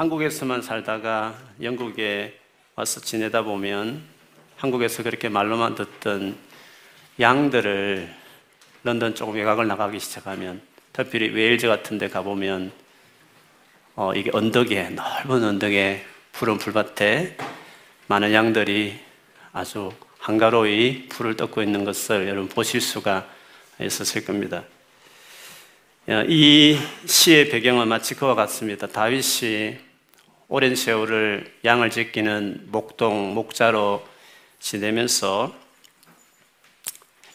한국에서만 살다가 영국에 와서 지내다 보면 한국에서 그렇게 말로만 듣던 양들을 런던 조금 외곽을 나가기 시작하면 특별히 웨일즈 같은 데 가보면 어, 이게 언덕에 넓은 언덕에 푸른 풀밭에 많은 양들이 아주 한가로이 풀을 뜯고 있는 것을 여러분 보실 수가 있었을 겁니다. 이 시의 배경은 마치 그와 같습니다. 다윗이 오랜 세월을 양을 지키는 목동, 목자로 지내면서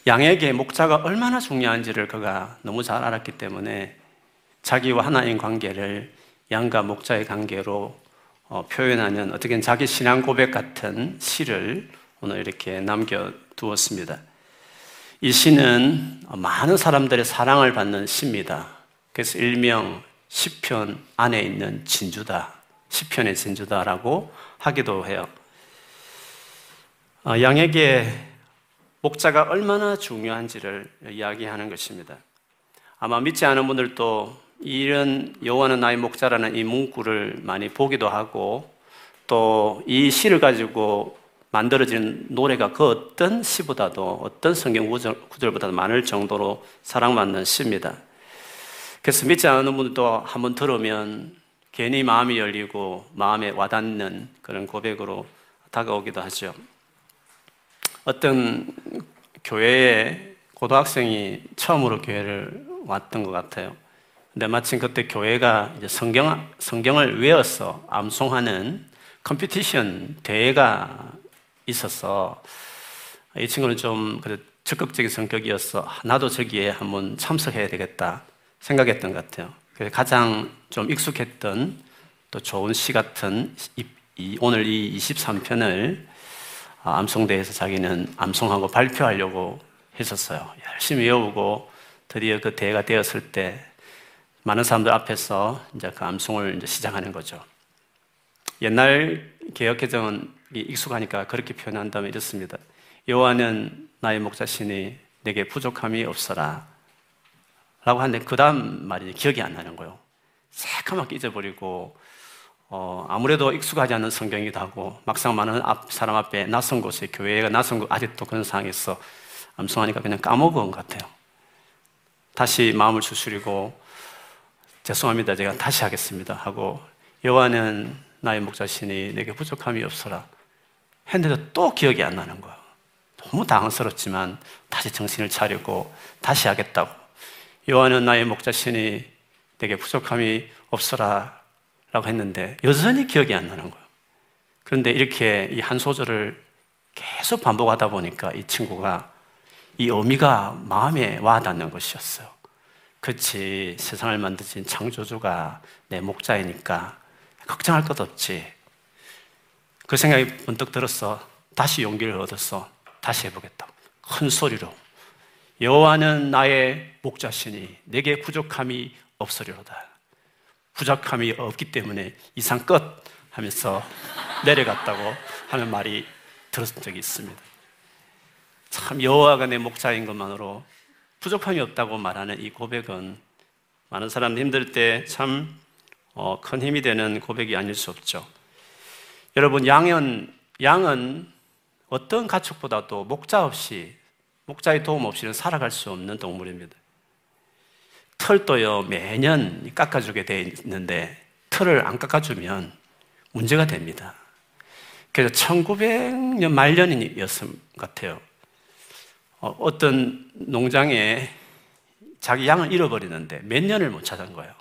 양에게 목자가 얼마나 중요한지를 그가 너무 잘 알았기 때문에 자기와 하나님 관계를 양과 목자의 관계로 어, 표현하는 어떻게 자기 신앙 고백 같은 시를 오늘 이렇게 남겨두었습니다. 이 시는 많은 사람들의 사랑을 받는 시입니다. 그래서 일명 시편 안에 있는 진주다. 시편의 진주다라고 하기도 해요. 어, 양에게 목자가 얼마나 중요한지를 이야기하는 것입니다. 아마 믿지 않은 분들도 이런 여호와는 나의 목자라는 이 문구를 많이 보기도 하고 또 이 시를 가지고 만들어진 노래가 그 어떤 시보다도 어떤 성경 구절 보다도 많을 정도로 사랑받는 시입니다. 그래서 믿지 않는 분들도 한번 들으면 괜히 마음이 열리고 마음에 와닿는 그런 고백으로 다가오기도 하죠. 어떤 교회에 고등학생이 처음으로 교회를 왔던 것 같아요. 근데 마침 그때 교회가 이제 성경, 성경을 외워서 암송하는 컴피티션 대회가 있어서 이 친구는 좀 적극적인 성격이어서 나도 저기에 한번 참석해야 되겠다 생각했던 것 같아요. 가장 좀 익숙했던 또 좋은 시 같은 이, 오늘 이 23편을 암송대에서 자기는 암송하고 발표하려고 했었어요. 열심히 외우고 드디어 그 대회가 되었을 때 많은 사람들 앞에서 이제 그 암송을 이제 시작하는 거죠. 옛날 개혁개정은 익숙하니까 그렇게 표현한다면 이렇습니다. 여호와는 나의 목자시니 내게 부족함이 없어라. 라고 하는데 그 다음 말이 기억이 안 나는 거예요. 새까맣게 잊어버리고 어, 아무래도 익숙하지 않은 성경이기도 하고 막상 많은 앞, 사람 앞에 낯선 곳에 교회가 낯선 곳 아직도 그런 상황에서 암송하니까 그냥 까먹은 것 같아요. 다시 마음을 추스리고 죄송합니다. 제가 다시 하겠습니다. 하고 여호와는 나의 목자시니 내게 부족함이 없어라. 했는데도 또 기억이 안 나는 거예요. 너무 당황스럽지만 다시 정신을 차리고 다시 하겠다고. 여호와는 나의 목자시니 내게 부족함이 없어라 라고 했는데 여전히 기억이 안 나는 거예요. 그런데 이렇게 이 한 소절을 계속 반복하다 보니까 이 친구가 이 의미가 마음에 와 닿는 것이었어요. 그렇지 세상을 만드신 창조주가 내 목자이니까 걱정할 것 없지. 그 생각이 번뜩 들었어. 다시 용기를 얻었어. 다시 해보겠다. 큰 소리로 여호와는 나의 목자시니 내게 부족함이 없으리로다. 부족함이 없기 때문에 이상 끝 하면서 내려갔다고 하는 말이 들었던 적이 있습니다. 참 여호와가 내 목자인 것만으로 부족함이 없다고 말하는 이 고백은 많은 사람 힘들 때 참큰 어, 힘이 되는 고백이 아닐 수 없죠. 여러분 양은 양은 어떤 가축보다도 목자 없이 목자의 도움 없이는 살아갈 수 없는 동물입니다. 털도요, 매년 깎아주게 돼 있는데, 털을 안 깎아주면 문제가 됩니다. 그래서 1900년 말년이었을 것 같아요. 어, 떤 농장에 자기 양을 잃어버리는데 몇 년을 못 찾은 거예요.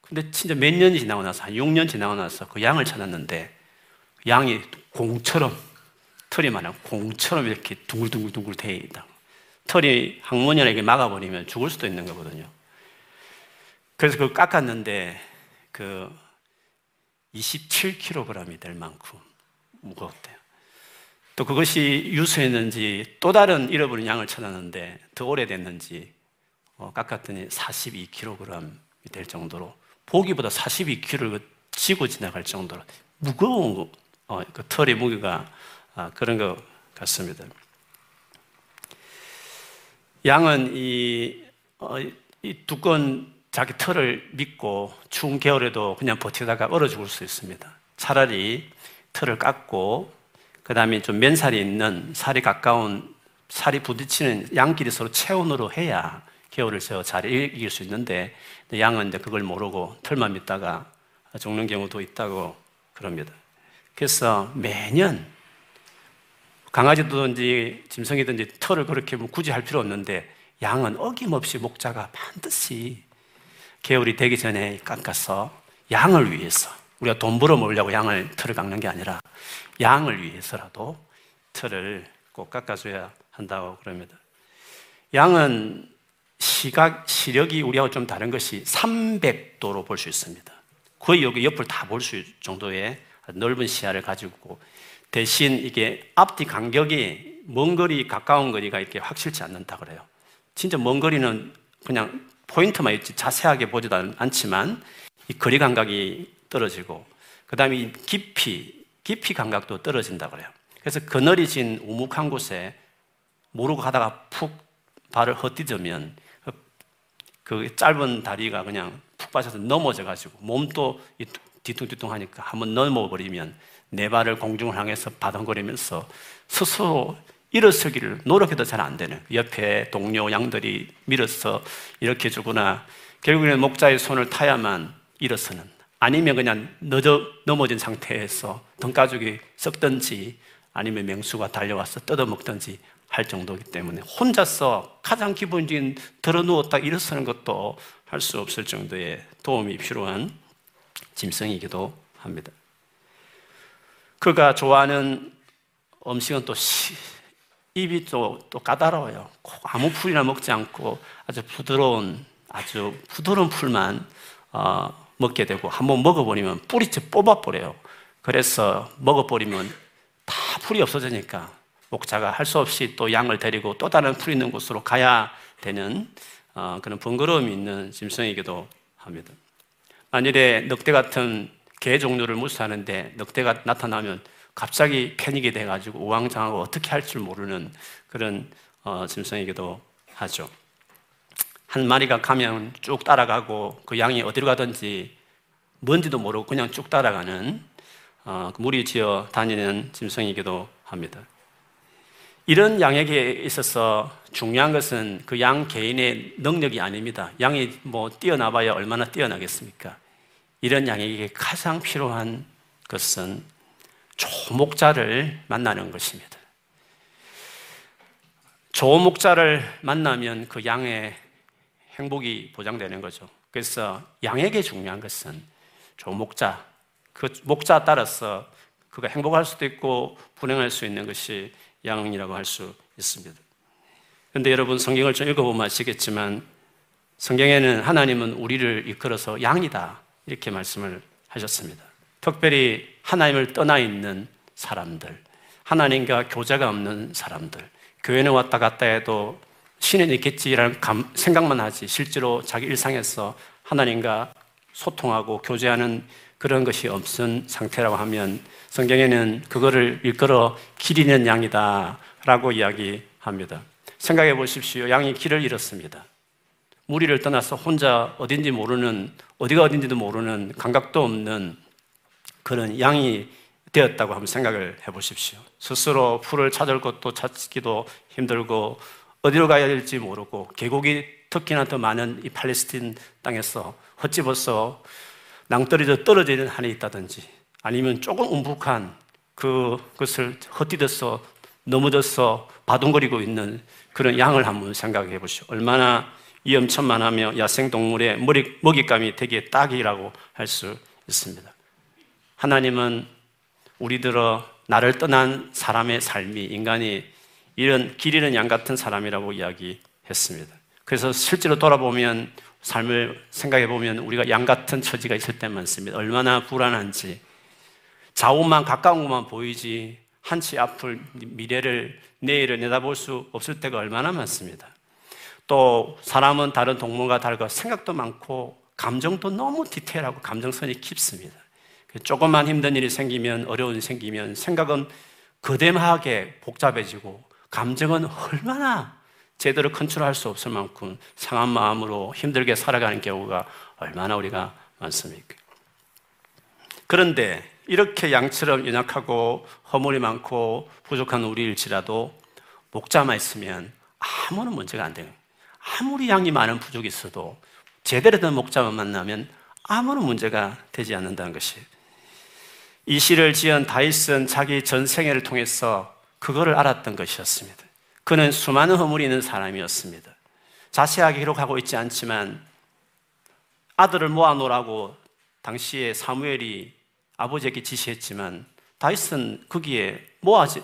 근데 진짜 몇 년이 지나고 나서, 한 6년 지나고 나서 그 양을 찾았는데, 양이 공처럼, 털이 많아 공처럼 이렇게 둥글둥글둥글 돼 있다. 털이 항문이나 게 막아버리면 죽을 수도 있는 거거든요. 그래서 그걸 깎았는데 그 27kg이 될 만큼 무거웠대요. 또 그것이 유수했는지 또 다른 잃어버린 양을 찾았는데 더 오래됐는지 어, 깎았더니 42kg이 될 정도로 보기보다 42kg를 지고 지나갈 정도로 무거운 어, 그 털의 무게가 아, 그런 것 같습니다. 양은 이, 어, 이 두꺼운 자기 털을 믿고 추운 겨울에도 그냥 버티다가 얼어 죽을 수 있습니다. 차라리 털을 깎고 그 다음에 좀 맨살이 있는 살이 가까운 살이 부딪히는 양끼리 서로 체온으로 해야 겨울을 잘 이길 수 있는데 양은 이제 그걸 모르고 털만 믿다가 죽는 경우도 있다고 그럽니다. 그래서 매년 강아지든지 짐승이든지 털을 그렇게 뭐 굳이 할 필요 없는데 양은 어김없이 목자가 반드시 겨울이 되기 전에 깎아서 양을 위해서 우리가 돈 벌어 먹으려고 양을 털을 깎는 게 아니라 양을 위해서라도 털을 꼭 깎아줘야 한다고 그럽니다. 양은 시각, 시력이 우리하고 좀 다른 것이 300도로 볼 수 있습니다. 거의 여기 옆을 다 볼 수 정도의 넓은 시야를 가지고 대신 이게 앞뒤 간격이 먼 거리, 가까운 거리가 이렇게 확실치 않는다 그래요. 진짜 먼 거리는 그냥 포인트만 있지 자세하게 보지도 않지만 이 거리 감각이 떨어지고 그 다음에 깊이, 깊이 감각도 떨어진다 그래요. 그래서 그늘이진 우묵한 곳에 모르고 가다가 푹 발을 헛디디면 그, 그 짧은 다리가 그냥 푹 빠져서 넘어져 가지고 몸도 뒤뚱뒤뚱 하니까 한번 넘어버리면 내 발을 공중을 향해서 바덩거리면서 스스로 일어서기를 노력해도 잘 안 되는 옆에 동료 양들이 밀어서 이렇게 주거나 결국에는 목자의 손을 타야만 일어서는 아니면 그냥 늦어 넘어진 상태에서 등가죽이 썩든지 아니면 맹수가 달려와서 뜯어먹든지 할 정도이기 때문에 혼자서 가장 기본적인 들어 누웠다 일어서는 것도 할 수 없을 정도의 도움이 필요한 짐승이기도 합니다. 그가 좋아하는 음식은 또 시, 입이 또, 또 까다로워요. 아무 풀이나 먹지 않고 아주 부드러운, 아주 부드러운 풀만 어, 먹게 되고 한번 먹어버리면 뿌리째 뽑아버려요. 그래서 먹어버리면 다 풀이 없어지니까 목자가 할 수 없이 또 양을 데리고 또 다른 풀 있는 곳으로 가야 되는 어, 그런 번거로움이 있는 짐승이기도 합니다. 만일에 늑대 같은 개 종류를 무시하는데 늑대가 나타나면 갑자기 패닉이 돼가지고 우왕좌왕하고 어떻게 할 줄 모르는 그런 어, 짐승이기도 하죠. 한 마리가 가면 쭉 따라가고 그 양이 어디로 가든지 뭔지도 모르고 그냥 쭉 따라가는 어, 그 무리 지어 다니는 짐승이기도 합니다. 이런 양에게 있어서 중요한 것은 그 양 개인의 능력이 아닙니다. 양이 뭐 뛰어나봐야 얼마나 뛰어나겠습니까? 이런 양에게 가장 필요한 것은 조목자를 만나는 것입니다. 조목자를 만나면 그 양의 행복이 보장되는 거죠. 그래서 양에게 중요한 것은 조목자, 그 목자 따라서 그가 행복할 수도 있고 불행할 수 있는 것이 양이라고 할 수 있습니다. 그런데 여러분 성경을 좀 읽어보면 아시겠지만 성경에는 하나님은 우리를 이끌어서 양이다 이렇게 말씀을 하셨습니다. 특별히 하나님을 떠나 있는 사람들, 하나님과 교제가 없는 사람들, 교회는 왔다 갔다 해도 신은 있겠지라는 감, 생각만 하지 실제로 자기 일상에서 하나님과 소통하고 교제하는 그런 것이 없은 상태라고 하면 성경에는 그거를 일컬어 길 잃는 양이다 라고 이야기합니다. 생각해 보십시오. 양이 길을 잃었습니다. 무리를 떠나서 혼자 어딘지 모르는, 어디가 어딘지도 모르는 감각도 없는 그런 양이 되었다고 한번 생각을 해 보십시오. 스스로 풀을 찾을 것도 찾기도 힘들고 어디로 가야 될지 모르고 계곡이 특히나 더 많은 이 팔레스틴 땅에서 헛집어서 낭떠러져 떨어지는 한이 있다든지 아니면 조금 움푹한 그것을 헛디뎌서 넘어져서 바둥거리고 있는 그런 양을 한번 생각해 보시오. 얼마나 위험천만하며 야생동물의 먹잇감이 되게 딱이라고 할 수 있습니다. 하나님은 우리들어 나를 떠난 사람의 삶이 인간이 이런 길 잃은 양 같은 사람이라고 이야기했습니다. 그래서 실제로 돌아보면 삶을 생각해 보면 우리가 양 같은 처지가 있을 때 많습니다. 얼마나 불안한지 좌우만 가까운 것만 보이지 한치 앞을 미래를 내일을 내다볼 수 없을 때가 얼마나 많습니다. 또 사람은 다른 동물과 다르고 생각도 많고 감정도 너무 디테일하고 감정선이 깊습니다. 조금만 힘든 일이 생기면 어려운 일이 생기면 생각은 거대하게 복잡해지고 감정은 얼마나 제대로 컨트롤할 수 없을 만큼 상한 마음으로 힘들게 살아가는 경우가 얼마나 우리가 많습니까? 그런데 이렇게 양처럼 연약하고 허물이 많고 부족한 우리일지라도 목자만 있으면 아무런 문제가 안 되는 아무리 양이 많은 부족이 있어도 제대로 된 목자만 만나면 아무런 문제가 되지 않는다는 것이 이 시를 지은 다윗은 자기 전생애를 통해서 그거를 알았던 것이었습니다. 그는 수많은 허물이 있는 사람이었습니다. 자세하게 기록하고 있지 않지만 아들을 모아놓으라고 당시에 사무엘이 아버지에게 지시했지만 다윗은 거기에 모아지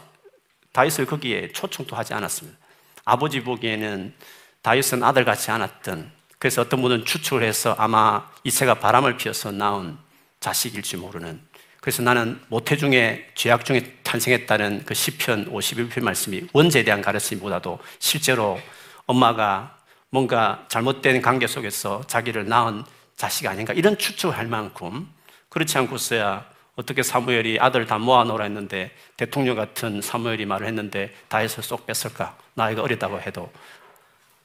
다윗을 거기에 초청도 하지 않았습니다. 아버지 보기에는 다윗은 아들 같지 않았던 그래서 어떤 분은 추측을 해서 아마 이세가 바람을 피워서 낳은 자식일지 모르는 그래서 나는 모태 중에 죄악 중에 탄생했다는 그 시편 51편 말씀이 원죄에 대한 가르침보다도 실제로 엄마가 뭔가 잘못된 관계 속에서 자기를 낳은 자식 아닌가 이런 추측을 할 만큼 그렇지 않고서야 어떻게 사무엘이 아들 다 모아놓으라 했는데 대통령 같은 사무엘이 말을 했는데 다해서 쏙 뺐을까? 나이가 어리다고 해도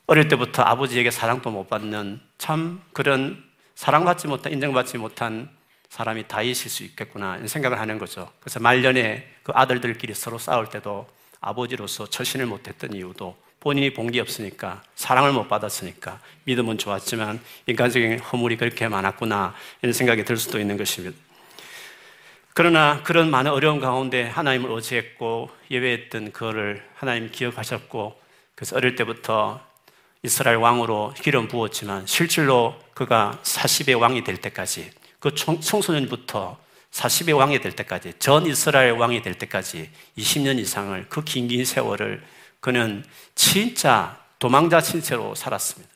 어릴 때부터 아버지에게 사랑도 못 받는 참 그런 사랑받지 못한 인정받지 못한 사람이 다이실 수 있겠구나 이런 생각을 하는 거죠. 그래서 말년에 그 아들들끼리 서로 싸울 때도 아버지로서 처신을 못했던 이유도 본인이 본 게 없으니까 사랑을 못 받았으니까 믿음은 좋았지만 인간적인 허물이 그렇게 많았구나 이런 생각이 들 수도 있는 것입니다. 그러나 그런 많은 어려움 가운데 하나님을 의지했고 예배했던 그거를 하나님 기억하셨고 그래서 어릴 때부터 이스라엘 왕으로 기름 부었지만 실질로 그가 40의 왕이 될 때까지 그 청소년부터 40의 왕이 될 때까지 전 이스라엘 왕이 될 때까지 20년 이상을 그 긴 긴 세월을 그는 진짜 도망자 신세로 살았습니다.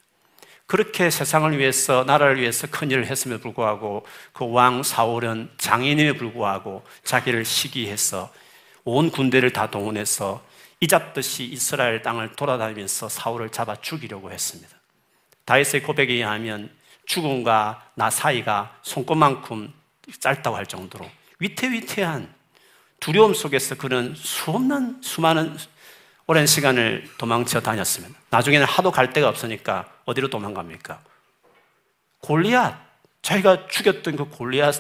그렇게 세상을 위해서 나라를 위해서 큰 일을 했음에도 불구하고 그 왕 사울은 장인임에 불구하고 자기를 시기해서 온 군대를 다 동원해서 이잡듯이 이스라엘 땅을 돌아다니면서 사울을 잡아 죽이려고 했습니다. 다윗의 고백에 의하면 죽음과 나 사이가 손꼽만큼 짧다고 할 정도로 위태위태한 두려움 속에서 그는 수없는 수많은 오랜 시간을 도망쳐 다녔습니다. 나중에는 하도 갈 데가 없으니까 어디로 도망갑니까? 골리앗, 자기가 죽였던 그 골리앗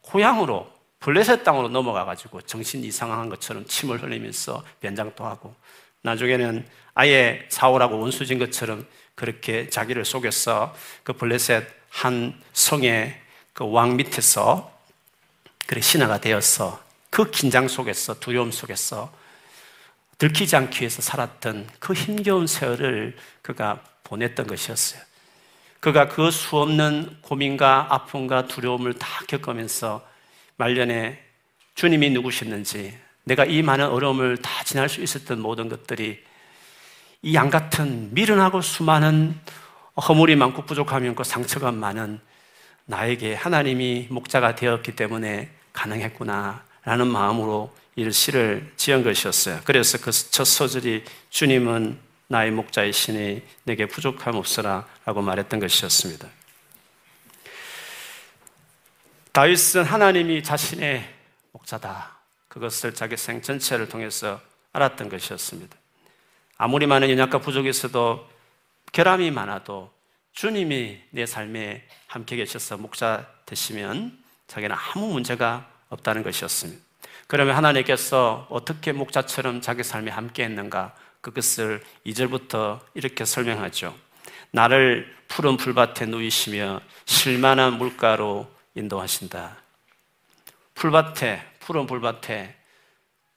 고향으로 블레셋 땅으로 넘어가 가지고 정신 이상한 것처럼 침을 흘리면서 변장도 하고 나중에는 아예 사울하고 원수진 것처럼 그렇게 자기를 속여서 그 블레셋 한 성의 그 왕 밑에서 그래 신하가 되어서 그 긴장 속에서 두려움 속에서 들키지 않기 위해서 살았던 그 힘겨운 세월을 그가 보냈던 것이었어요. 그가 그 수없는 고민과 아픔과 두려움을 다 겪으면서 말년에 주님이 누구셨는지 내가 이 많은 어려움을 다 지날 수 있었던 모든 것들이 이 양 같은 미련하고 수많은 허물이 많고 부족함이 많고 상처가 많은 나에게 하나님이 목자가 되었기 때문에 가능했구나 라는 마음으로 이 시를 지은 것이었어요. 그래서 그 첫 소절이 주님은 나의 목자이시니 내게 부족함 없으라 라고 말했던 것이었습니다. 다윗은 하나님이 자신의 목자다. 그것을 자기 생 전체를 통해서 알았던 것이었습니다. 아무리 많은 연약과 부족이 있어도 결함이 많아도 주님이 내 삶에 함께 계셔서 목자 되시면 자기는 아무 문제가 없다는 것이었습니다. 그러면 하나님께서 어떻게 목자처럼 자기 삶에 함께 했는가? 그것을 2절부터 이렇게 설명하죠. 나를 푸른 풀밭에 누이시며 실만한 물가로 인도하신다. 풀밭에, 푸른 풀밭에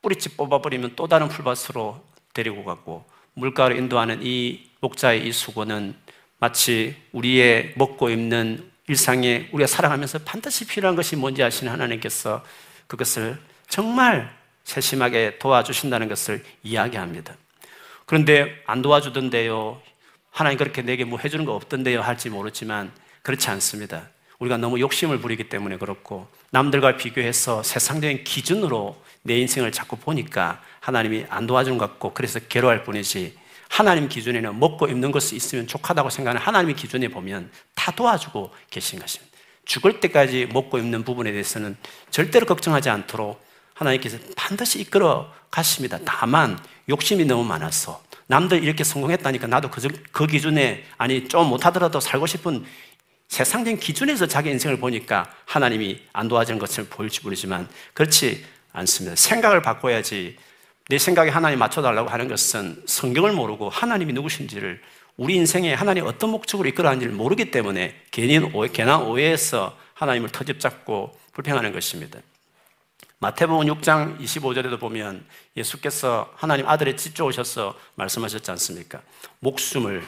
뿌리째 뽑아버리면 또 다른 풀밭으로 데리고 가고 물가로 인도하는 이 목자의 이 수고는 마치 우리의 먹고 입는 일상에 우리가 살아가면서 반드시 필요한 것이 뭔지 아시는 하나님께서 그것을 정말 세심하게 도와주신다는 것을 이야기합니다. 그런데 안 도와주던데요. 하나님 그렇게 내게 뭐 해주는 거 없던데요. 할지 모르지만 그렇지 않습니다. 우리가 너무 욕심을 부리기 때문에 그렇고 남들과 비교해서 세상적인 기준으로 내 인생을 자꾸 보니까 하나님이 안 도와주는 것 같고 그래서 괴로워할 뿐이지 하나님 기준에는 먹고 입는 것이 있으면 족하다고 생각하는 하나님의 기준에 보면 다 도와주고 계신 것입니다. 죽을 때까지 먹고 입는 부분에 대해서는 절대로 걱정하지 않도록 하나님께서 반드시 이끌어 가십니다. 다만 욕심이 너무 많아서 남들 이렇게 성공했다니까 나도 그, 그 기준에, 아니, 좀 못하더라도 살고 싶은 세상적인 기준에서 자기 인생을 보니까 하나님이 안 도와주는 것을 보일지 모르지만 그렇지 않습니다. 생각을 바꿔야지 내 생각에 하나님 맞춰달라고 하는 것은 성경을 모르고 하나님이 누구신지를 우리 인생에 하나님 어떤 목적으로 이끌어가는지를 모르기 때문에 괜히 오해, 괜한 오해에서 하나님을 터집잡고 불평하는 것입니다. 마태복음 6장 25절에도 보면 예수께서 하나님 아들의 찢어 오셔서 말씀하셨지 않습니까? 목숨을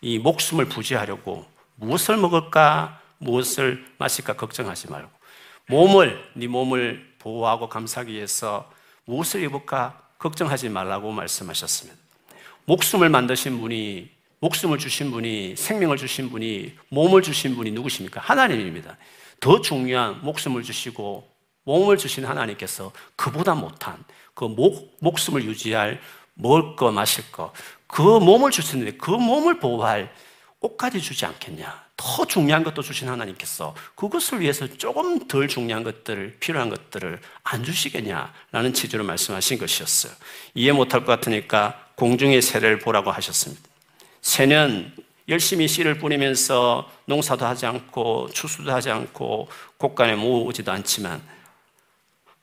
이 목숨을 부지하려고 무엇을 먹을까 무엇을 마실까 걱정하지 말고 몸을 네 몸을 보호하고 감싸기 위해서 무엇을 입을까 걱정하지 말라고 말씀하셨습니다. 목숨을 만드신 분이 목숨을 주신 분이 생명을 주신 분이 몸을 주신 분이 누구십니까? 하나님입니다. 더 중요한 목숨을 주시고 몸을 주신 하나님께서 그보다 못한 그 목, 목숨을 유지할 먹을 거 마실 거 그 몸을 주시는데 그 몸을 보호할 옷까지 주지 않겠냐. 더 중요한 것도 주신 하나님께서 그것을 위해서 조금 덜 중요한 것들을 필요한 것들을 안 주시겠냐라는 취지로 말씀하신 것이었어요. 이해 못할 것 같으니까 공중의 새를 보라고 하셨습니다. 새는 열심히 씨를 뿌리면서 농사도 하지 않고 추수도 하지 않고 곳간에 모으지도 않지만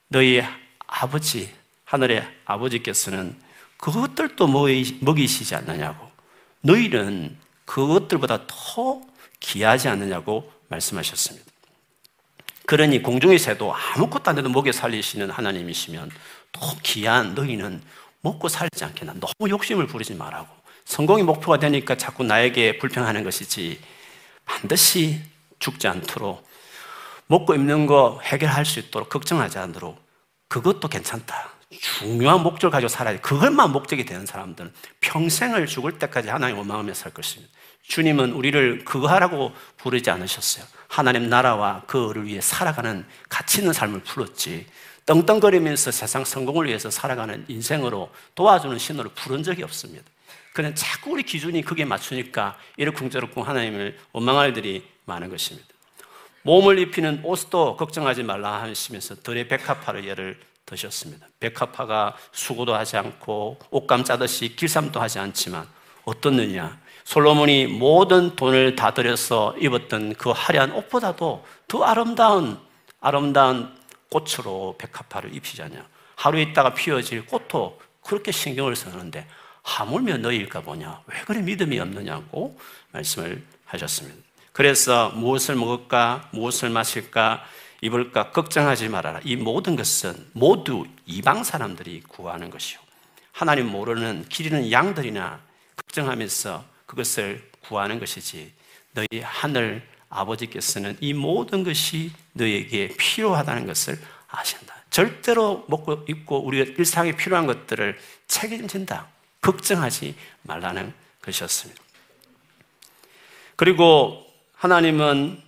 너희 아버지, 하늘의 아버지께서는 그것들도 먹이시지 않느냐고. 너희는 그것들보다 더 귀하지 않느냐고 말씀하셨습니다. 그러니 공중의 새도 아무것도 안 돼도 먹여 살리시는 하나님이시면 더 귀한 너희는 먹고 살지 않겠나. 너무 욕심을 부리지 말라고. 성공이 목표가 되니까 자꾸 나에게 불평하는 것이지 반드시 죽지 않도록 먹고 입는 거 해결할 수 있도록 걱정하지 않도록 그것도 괜찮다. 중요한 목적을 가지고 살아야 돼. 그것만 목적이 되는 사람들은 평생을 죽을 때까지 하나님 원망하며 살 것입니다. 주님은 우리를 그거 하라고 부르지 않으셨어요. 하나님 나라와 그를 위해 살아가는 가치 있는 삶을 풀었지. 떵떵거리면서 세상 성공을 위해서 살아가는 인생으로 도와주는 신호를 부른 적이 없습니다. 그냥 자꾸 우리 기준이 그게 맞추니까 이렇쿵저렇쿵 하나님을 원망할 일들이 많은 것입니다. 몸을 입히는 옷도 걱정하지 말라 하시면서 들의 백합화를 예를 드셨습니다. 백합화가 수고도 하지 않고 옷감 짜듯이 길쌈도 하지 않지만 어떻느냐? 솔로몬이 모든 돈을 다 들여서 입었던 그 화려한 옷보다도 더 아름다운 아름다운 꽃으로 백합화를 입히자냐? 하루 있다가 피어질 꽃도 그렇게 신경을 쓰는데 하물며 너희일까 보냐? 왜 그래 믿음이 없느냐고 말씀을 하셨습니다. 그래서 무엇을 먹을까, 무엇을 마실까, 입을까 걱정하지 말아라. 이 모든 것은 모두 이방 사람들이 구하는 것이요. 하나님 모르는 기르는 양들이나 걱정하면서 그것을 구하는 것이지 너희 하늘 아버지께서는 이 모든 것이 너에게 필요하다는 것을 아신다. 절대로 먹고 입고 우리가 일상에 필요한 것들을 책임진다. 걱정하지 말라는 것이었습니다. 그리고 하나님은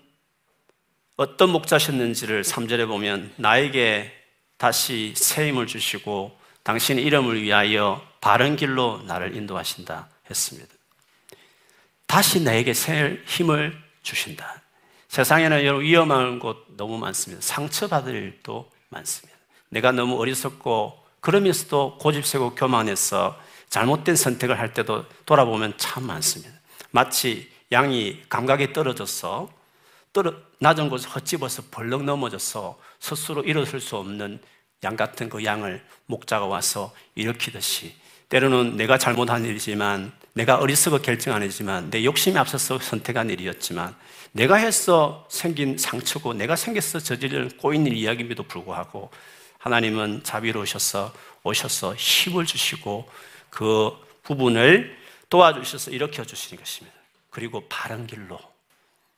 어떤 목자셨는지를 3절에 보면 나에게 다시 새 힘을 주시고 당신의 이름을 위하여 바른 길로 나를 인도하신다 했습니다. 다시 나에게 새 힘을 주신다. 세상에는 여러 위험한 곳 너무 많습니다. 상처받을 일도 많습니다. 내가 너무 어리석고 그러면서도 고집세고 교만해서 잘못된 선택을 할 때도 돌아보면 참 많습니다. 마치 양이 감각이 떨어져서 떨어, 낮은 곳에 헛집어서 벌렁 넘어져서 스스로 일어설 수 없는 양 같은 그 양을 목자가 와서 일으키듯이 때로는 내가 잘못한 일이지만 내가 어리석어 결정한 일이지만 내 욕심이 앞서서 선택한 일이었지만 내가 해서 생긴 상처고 내가 생겨서 저지른 꼬인 일 이야기임에도 불구하고 하나님은 자비로우셔서 오셔서 힘을 주시고 그 부분을 도와주셔서 일으켜 주시는 것입니다. 그리고 바른 길로,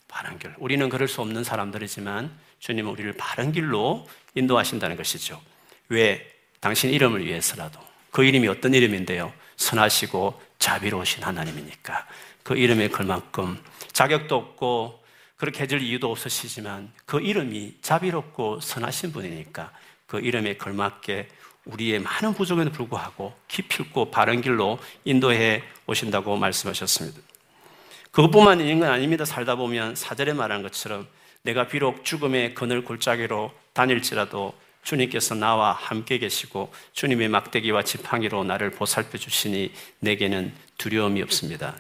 바른 길. 우리는 그럴 수 없는 사람들이지만 주님은 우리를 바른 길로 인도하신다는 것이죠. 왜? 당신 이름을 위해서라도. 그 이름이 어떤 이름인데요? 선하시고 자비로우신 하나님이니까. 그 이름에 걸만큼 자격도 없고 그렇게 해줄 이유도 없으시지만 그 이름이 자비롭고 선하신 분이니까 그 이름에 걸맞게 우리의 많은 부족에도 불구하고 깊이 있고 바른 길로 인도해 오신다고 말씀하셨습니다. 그것뿐만 있는 건 아닙니다. 살다 보면 사절에 말한 것처럼 내가 비록 죽음의 그늘 골짜기로 다닐지라도 주님께서 나와 함께 계시고 주님의 막대기와 지팡이로 나를 보살펴 주시니 내게는 두려움이 없습니다.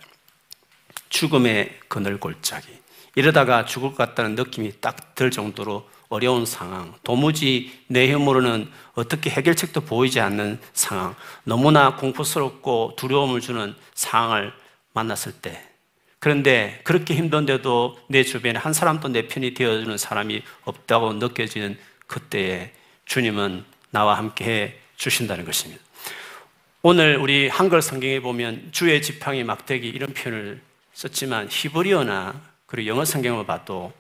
죽음의 그늘 골짜기. 이러다가 죽을 것 같다는 느낌이 딱 들 정도로 어려운 상황, 도무지 내 힘으로는 어떻게 해결책도 보이지 않는 상황, 너무나 공포스럽고 두려움을 주는 상황을 만났을 때, 그런데 그렇게 힘든데도 내 주변에 한 사람도 내 편이 되어주는 사람이 없다고 느껴지는 그때에 주님은 나와 함께 해 주신다는 것입니다. 오늘 우리 한글 성경에 보면 주의 지팡이 막대기 이런 표현을 썼지만 히브리어나 그리고 영어 성경을 봐도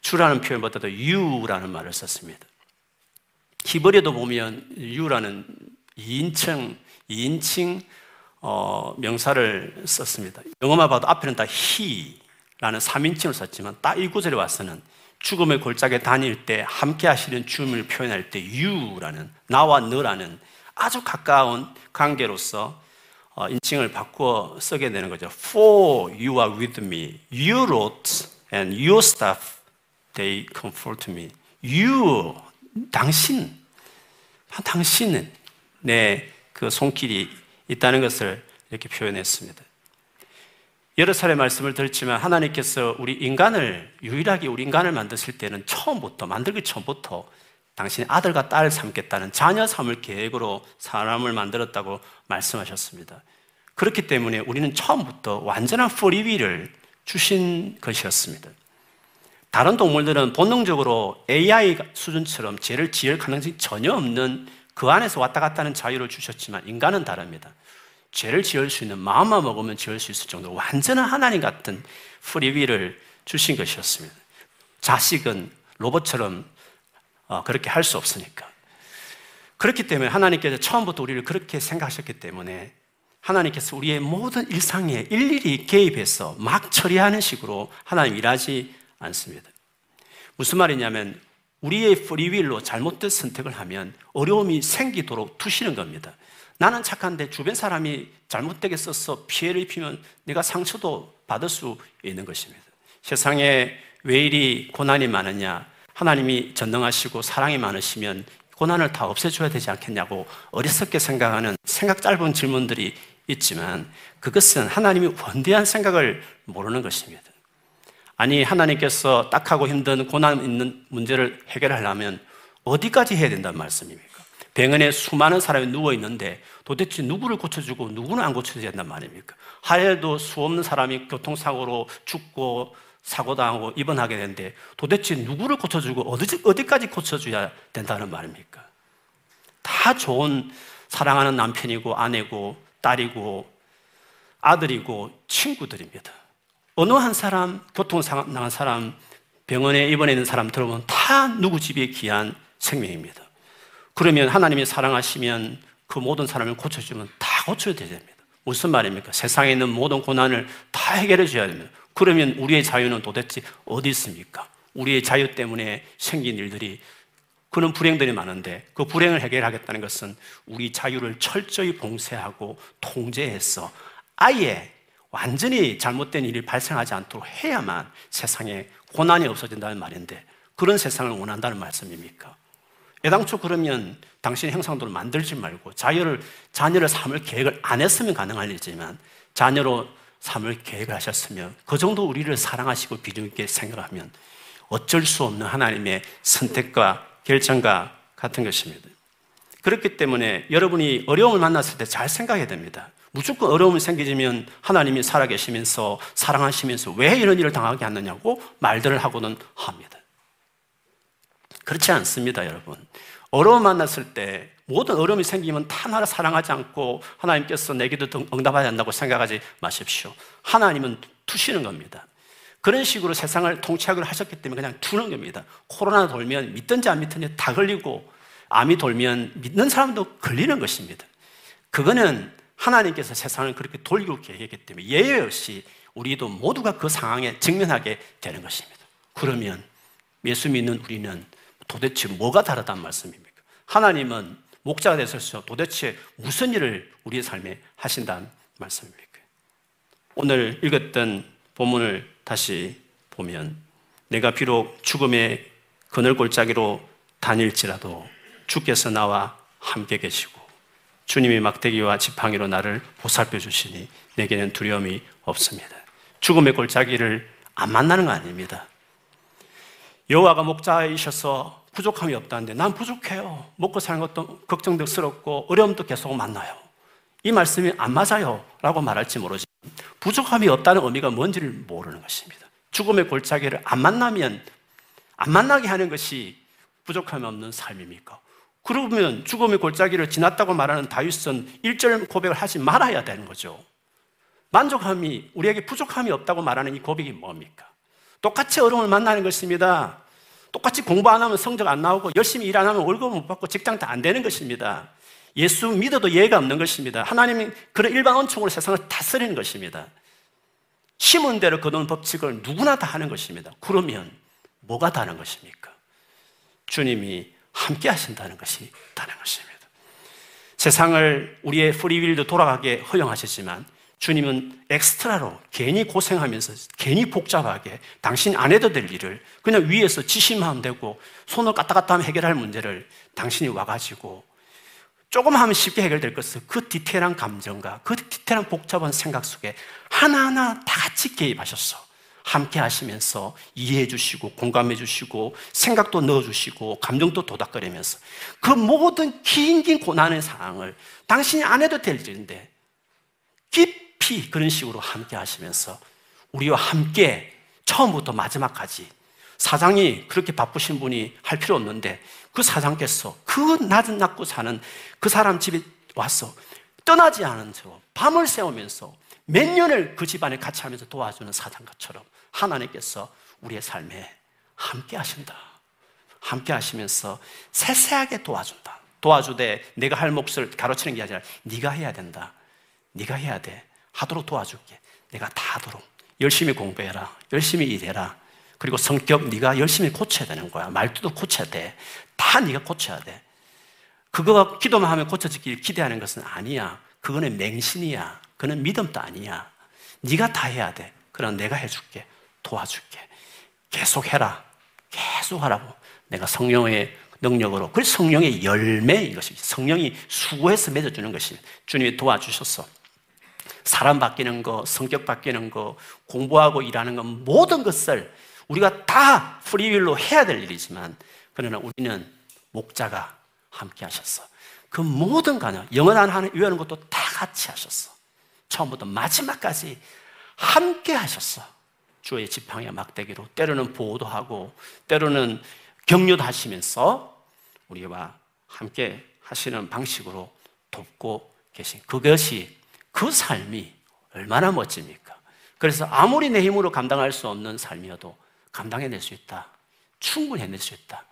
주라는 표현보다도 유라는 말을 썼습니다. 히브리어도 보면 유라는 2인칭, 2인칭 어, 명사를 썼습니다. 영어만 봐도 앞에는 다 he라는 3인칭을 썼지만 딱 이 구절에 와서는 죽음의 골짜기에 다닐 때 함께 하시는 주님을 표현할 때 you라는 나와 너라는 아주 가까운 관계로서 어, 인칭을 바꾸어 쓰게 되는 거죠. For you are with me. You wrote and your staff they comfort me. You 당신 당신은 내 그 손길이 있다는 것을 이렇게 표현했습니다. 여러 차례 말씀을 들었지만 하나님께서 우리 인간을 유일하게 우리 인간을 만드실 때는 처음부터 만들기 처음부터 당신의 아들과 딸을 삼겠다는 자녀 삼을 계획으로 사람을 만들었다고 말씀하셨습니다. 그렇기 때문에 우리는 처음부터 완전한 프리위를 주신 것이었습니다. 다른 동물들은 본능적으로 AI 수준처럼 죄를 지을 가능성이 전혀 없는 그 안에서 왔다 갔다 하는 자유를 주셨지만 인간은 다릅니다. 죄를 지을 수 있는 마음만 먹으면 지을 수 있을 정도로 완전한 하나님 같은 프리위를 주신 것이었습니다. 자식은 로봇처럼 어, 그렇게 할 수 없으니까. 그렇기 때문에 하나님께서 처음부터 우리를 그렇게 생각하셨기 때문에 하나님께서 우리의 모든 일상에 일일이 개입해서 막 처리하는 식으로 하나님 일하지 않습니다. 무슨 말이냐면 우리의 프리윌로 잘못된 선택을 하면 어려움이 생기도록 두시는 겁니다. 나는 착한데 주변 사람이 잘못되게 써서 피해를 입히면 내가 상처도 받을 수 있는 것입니다. 세상에 왜 이리 고난이 많으냐? 하나님이 전능하시고 사랑이 많으시면 고난을 다 없애줘야 되지 않겠냐고 어리석게 생각하는 생각 짧은 질문들이 있지만 그것은 하나님이 원대한 생각을 모르는 것입니다. 아니, 하나님께서 딱하고 힘든 고난 있는 문제를 해결하려면 어디까지 해야 된다는 말씀입니까? 병원에 수많은 사람이 누워 있는데 도대체 누구를 고쳐주고 누구는 안 고쳐줘야 된단 말입니까? 하에도 수 없는 사람이 교통사고로 죽고 사고당하고 입원하게 되는데 도대체 누구를 고쳐주고 어디, 어디까지 고쳐줘야 된다는 말입니까? 다 좋은 사랑하는 남편이고 아내고 딸이고 아들이고 친구들입니다. 어느 한 사람, 난 사람, 병원에 입원해 있는 사람 들어보면 다 누구 집에 귀한 생명입니다. 그러면 하나님이 사랑하시면 그 모든 사람을 고쳐주면 다 고쳐야 됩니다. 무슨 말입니까? 세상에 있는 모든 고난을 다 해결해 줘야 됩니다. 그러면 우리의 자유는 도대체 어디 있습니까? 우리의 자유 때문에 생긴 일들이 그런 불행들이 많은데 그 불행을 해결하겠다는 것은 우리 자유를 철저히 봉쇄하고 통제해서 아예 완전히 잘못된 일이 발생하지 않도록 해야만 세상에 고난이 없어진다는 말인데 그런 세상을 원한다는 말씀입니까? 애당초 그러면 당신의 형상도를 만들지 말고 자녀를, 자녀를 삼을 계획을 안 했으면 가능할 일이지만 자녀로 삼을 계획을 하셨으면 그 정도 우리를 사랑하시고 비중 있게 생각하면 어쩔 수 없는 하나님의 선택과 결정과 같은 것입니다. 그렇기 때문에 여러분이 어려움을 만났을 때 잘 생각해야 됩니다. 무조건 어려움이 생기면 하나님이 살아계시면서 사랑하시면서 왜 이런 일을 당하게 하느냐고 말들을 하고는 합니다. 그렇지 않습니다, 여러분. 어려움 만났을 때 모든 어려움이 생기면 다 나를 사랑하지 않고 하나님께서 내게도 응답하지 않는다고 생각하지 마십시오. 하나님은 투시는 겁니다. 그런 식으로 세상을 통치하기로 하셨기 때문에 그냥 두는 겁니다. 코로나 돌면 믿든지 안 믿든지 다 걸리고 암이 돌면 믿는 사람도 걸리는 것입니다. 그거는 하나님께서 세상을 그렇게 돌리고 계획했기 때문에 예외 없이 우리도 모두가 그 상황에 직면하게 되는 것입니다. 그러면 예수 믿는 우리는 도대체 뭐가 다르단 말씀입니까? 하나님은 목자가 되셔서 도대체 무슨 일을 우리의 삶에 하신다는 말씀입니까? 오늘 읽었던 본문을 다시 보면 내가 비록 죽음의 그늘 골짜기로 다닐지라도 주께서 나와 함께 계시고 주님이 막대기와 지팡이로 나를 보살펴 주시니 내게는 두려움이 없습니다. 죽음의 골짜기를 안 만나는 거 아닙니다. 여호와가 목자이셔서 부족함이 없다는데 난 부족해요. 먹고 사는 것도 걱정스럽고 어려움도 계속 만나요. 이 말씀이 안 맞아요. 라고 말할지 모르지만 부족함이 없다는 의미가 뭔지를 모르는 것입니다. 죽음의 골짜기를 안 만나면 안 만나게 하는 것이 부족함이 없는 삶입니까? 그러면 죽음의 골짜기를 지났다고 말하는 다윗은 1절 고백을 하지 말아야 되는 거죠. 만족함이 우리에게 부족함이 없다고 말하는 이 고백이 뭡니까? 똑같이 어려움을 만나는 것입니다. 똑같이 공부 안 하면 성적 안 나오고 열심히 일 안 하면 월급 못 받고 직장 다 안 되는 것입니다. 예수 믿어도 예가 없는 것입니다. 하나님이 그런 일반 원칙으로 세상을 다스리는 것입니다. 심은 대로 거둔 법칙을 누구나 다 하는 것입니다. 그러면 뭐가 다른 것입니까? 주님이 함께 하신다는 것이 다른 것입니다. 세상을 우리의 프리윌도 돌아가게 허용하셨지만 주님은 엑스트라로 괜히 고생하면서 괜히 복잡하게 당신 안 해도 될 일을 그냥 위에서 지시만 되고 손을 까딱 갔다 하면 해결할 문제를 당신이 와가지고 조금 하면 쉽게 해결될 것을 그 디테일한 감정과 그 디테일한 복잡한 생각 속에 하나하나 다 같이 개입하셨어. 함께 하시면서 이해해 주시고 공감해 주시고 생각도 넣어 주시고 감정도 도닥거리면서 그 모든 긴긴 고난의 상황을 당신이 안 해도 될 일인데 깊이 그런 식으로 함께 하시면서 우리와 함께 처음부터 마지막까지 사장이 그렇게 바쁘신 분이 할 필요 없는데 그 사장께서 그 낮은 낮고 사는 그 사람 집에 와서 떠나지 않은 채로 밤을 새우면서 몇 년을 그 집안에 같이 하면서 도와주는 사장과처럼 하나님께서 우리의 삶에 함께 하신다. 함께 하시면서 세세하게 도와준다. 도와주되 내가 할 몫을 가로치는 게 아니라 네가 해야 된다. 네가 해야 돼. 하도록 도와줄게. 내가 다 하도록. 열심히 공부해라. 열심히 일해라. 그리고 성격 네가 열심히 고쳐야 되는 거야. 말투도 고쳐야 돼. 다 네가 고쳐야 돼. 그거가 기도만 하면 고쳐지길 기대하는 것은 아니야. 그거는 맹신이야. 그는 믿음도 아니야. 네가 다 해야 돼. 그럼 내가 해줄게. 도와줄게. 계속 해라. 계속 하라고. 내가 성령의 능력으로. 그 성령의 열매인 것입니다. 성령이 수고해서 맺어주는 것입니다. 주님이 도와주셨어. 사람 바뀌는 거, 성격 바뀌는 거, 공부하고 일하는 거, 모든 것을 우리가 다 프리윌로 해야 될 일이지만, 그러나 우리는 목자가 함께 하셨어. 그 모든 가능, 영원한 하는 위하는 것도 다 같이 하셨어. 처음부터 마지막까지 함께 하셨어. 주의 지팡이와 막대기로 때로는 보호도 하고 때로는 격려도 하시면서 우리와 함께 하시는 방식으로 돕고 계신 그것이 그 삶이 얼마나 멋집니까? 그래서 아무리 내 힘으로 감당할 수 없는 삶이어도 감당해낼 수 있다. 충분히 해낼 수 있다.